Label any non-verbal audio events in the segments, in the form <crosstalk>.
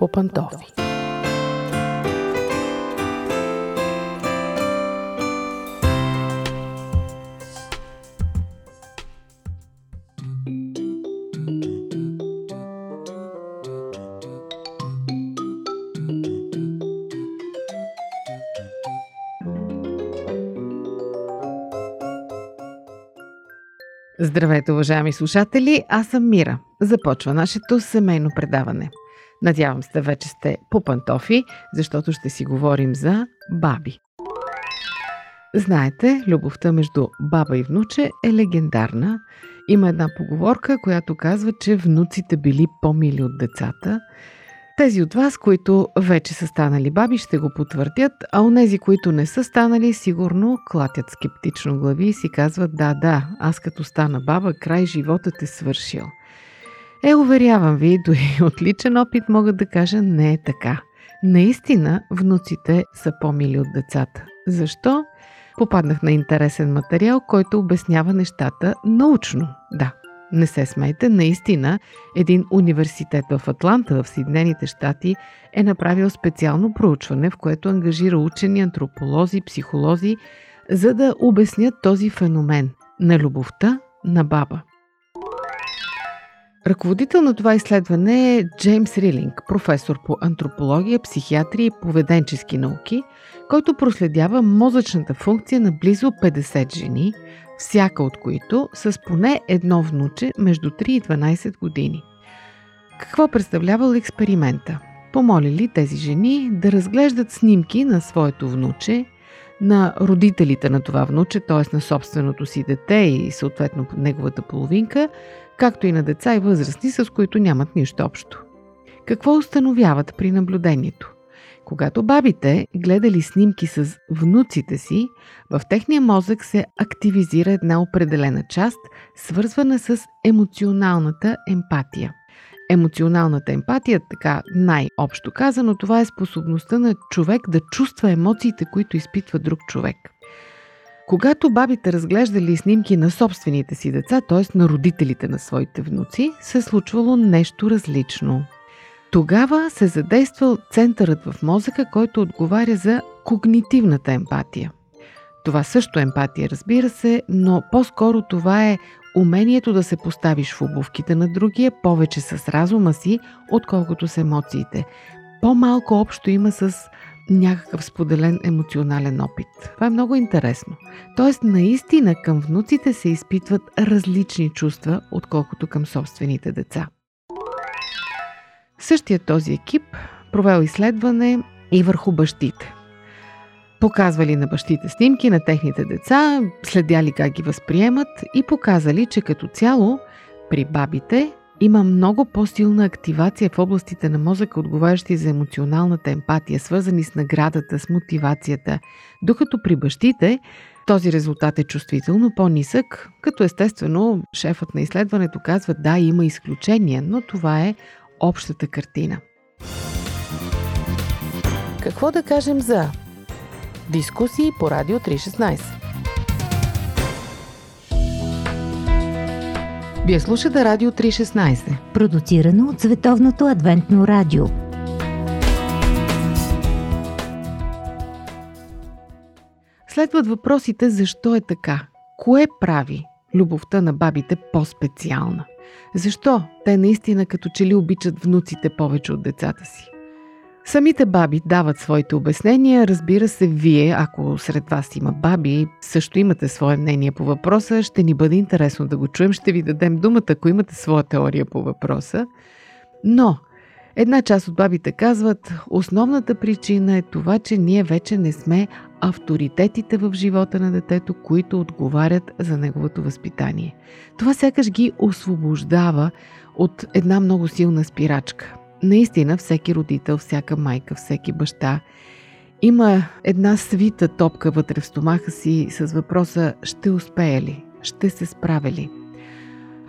по пантофи. Здравейте, уважаеми слушатели! Аз съм Мира. Започва нашето семейно предаване. Надявам се, вече сте по пантофи, защото ще си говорим за баби. Знаете, любовта между баба и внуче е легендарна. Има една поговорка, която казва, че внуците били по-мили от децата – тези от вас, които вече са станали баби, ще го потвърдят, а онези, които не са станали, сигурно клатят скептично глави и си казват да, да, аз като стана баба, край животът е свършил. Е, уверявам ви, дори <laughs> от личен опит мога да кажа не е така. Наистина, внуците са по-мили от децата. Защо? Попаднах на интересен материал, който обяснява нещата научно. Да, не се смейте, наистина един университет в Атланта, в Съединените щати, е направил специално проучване, в което ангажира учени, антрополози, психолози, за да обяснят този феномен на любовта на баба. Ръководител на това изследване е Джеймс Рилинг, професор по антропология, психиатрия и поведенчески науки, който проследява мозъчната функция на близо 50 жени, всяка от които с поне едно внуче между 3 и 12 години. Какво представлявал експеримента? Помолили тези жени да разглеждат снимки на своето внуче, на родителите на това внуче, т.е. на собственото си дете и съответно неговата половинка, както и на деца и възрастни, с които нямат нищо общо. Какво установяват при наблюдението? Когато бабите гледали снимки с внуците си, в техния мозък се активизира една определена част, свързвана с емоционалната емпатия. Емоционалната емпатия, така най-общо казано, това е способността на човек да чувства емоциите, които изпитва друг човек. Когато бабите разглеждали снимки на собствените си деца, т.е. на родителите на своите внуци, се случвало нещо различно – тогава се задействал центърът в мозъка, който отговаря за когнитивната емпатия. Това също е емпатия, разбира се, но по-скоро това е умението да се поставиш в обувките на другия повече с разума си, отколкото с емоциите. По-малко общо има с някакъв споделен емоционален опит. Това е много интересно. Тоест, наистина към внуците се изпитват различни чувства, отколкото към собствените деца. Същият този екип провел изследване и върху бащите. Показвали на бащите снимки на техните деца, следяли как ги възприемат и показали, че като цяло при бабите има много по-силна активация в областите на мозъка, отговарящи за емоционалната емпатия, свързани с наградата, с мотивацията, докато при бащите този резултат е чувствително по-нисък, като естествено шефът на изследването казва да, има изключения, но това е общата картина. Какво да кажем за дискусии по Радио 316? Вие слушате Радио 316, продуцирано от Световното адвентно радио. Следват въпросите защо е така. Кое прави любовта на бабите по-специална? Защо те наистина като че ли обичат внуците повече от децата си? Самите баби дават своите обяснения. Разбира се, вие, ако сред вас има баби, също имате свое мнение по въпроса. Ще ни бъде интересно да го чуем. Ще ви дадем думата, ако имате своя теория по въпроса. Но Една част от бабите казват, основната причина е това, че ние вече не сме авторитетите в живота на детето, които отговарят за неговото възпитание. Това сякаш ги освобождава от една много силна спирачка. Наистина, всеки родител, всяка майка, всеки баща има една свита топка вътре в стомаха си с въпроса ще успея ли, ще се справя ли.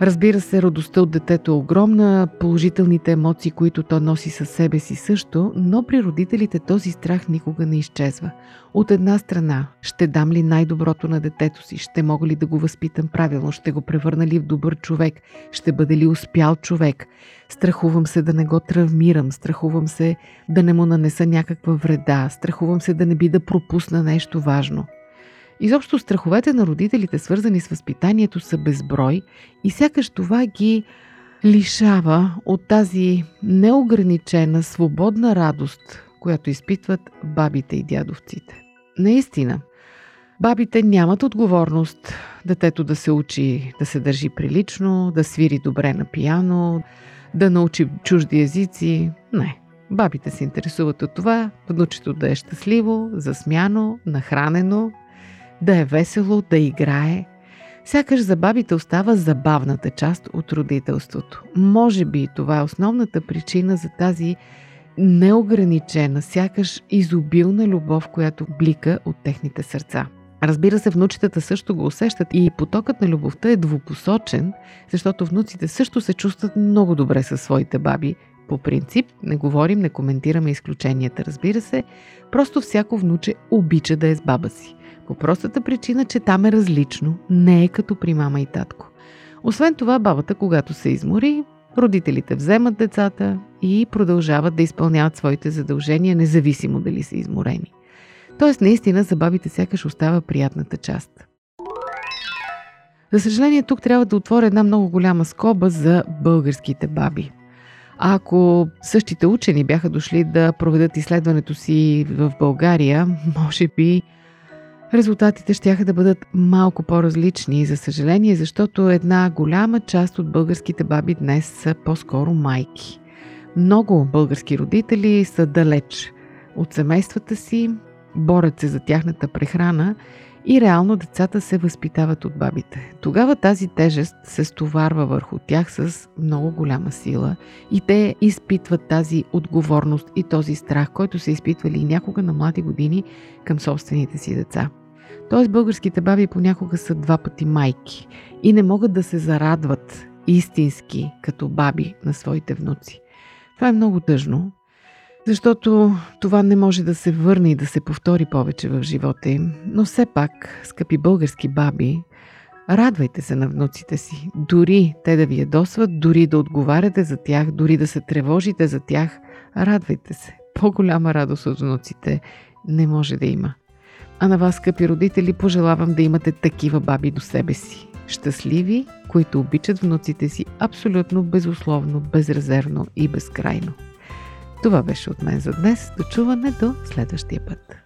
Разбира се, радостта от детето е огромна, положителните емоции, които то носи със себе си също, но при родителите този страх никога не изчезва. От една страна, ще дам ли най-доброто на детето си, ще мога ли да го възпитам правилно, ще го превърна ли в добър човек, ще бъде ли успял човек. Страхувам се да не го травмирам, страхувам се да не му нанеса някаква вреда, страхувам се да не би да пропусна нещо важно – Изобщо страховете на родителите, свързани с възпитанието, са безброй и сякаш това ги лишава от тази неограничена, свободна радост, която изпитват бабите и дядовците. Наистина, бабите нямат отговорност детето да се учи да се държи прилично, да свири добре на пияно, да научи чужди езици. Не. Бабите се интересуват от това, внучето да е щастливо, засмяно, нахранено, да е весело, да играе. Сякаш за бабите остава забавната част от родителството. Може би това е основната причина за тази неограничена, сякаш изобилна любов, която блика от техните сърца. Разбира се, внучетата също го усещат и потокът на любовта е двупосочен, защото внуците също се чувстват много добре със своите баби. По принцип, не говорим, не коментираме изключенията, разбира се, просто всяко внуче обича да е с баба си. По простата причина, че там е различно, не е като при мама и татко. Освен това, бабата, когато се измори, родителите вземат децата и продължават да изпълняват своите задължения, независимо дали са изморени. Тоест, наистина, за бабите сякаш остава приятната част. За съжаление, тук трябва да отворя една много голяма скоба за българските баби. А ако същите учени бяха дошли да проведат изследването си в България, <laughs> може би резултатите ще да бъдат малко по-различни, за съжаление, защото една голяма част от българските баби днес са по-скоро майки. Много български родители са далеч от семействата си, борят се за тяхната прехрана и реално децата се възпитават от бабите. Тогава тази тежест се стоварва върху тях с много голяма сила и те изпитват тази отговорност и този страх, който са изпитвали някога на млади години към собствените си деца. Тоест българските баби понякога са два пъти майки и не могат да се зарадват истински като баби на своите внуци. Това е много тъжно, защото това не може да се върне и да се повтори повече в живота им. Но все пак, скъпи български баби, радвайте се на внуците си. Дори те да ви ядосват, дори да отговаряте за тях, дори да се тревожите за тях, радвайте се. По-голяма радост от внуците не може да има. А на вас, скъпи родители, пожелавам да имате такива баби до себе си. Щастливи, които обичат внуците си абсолютно безусловно, безрезервно и безкрайно. Това беше от мен за днес. До чуване до следващия път.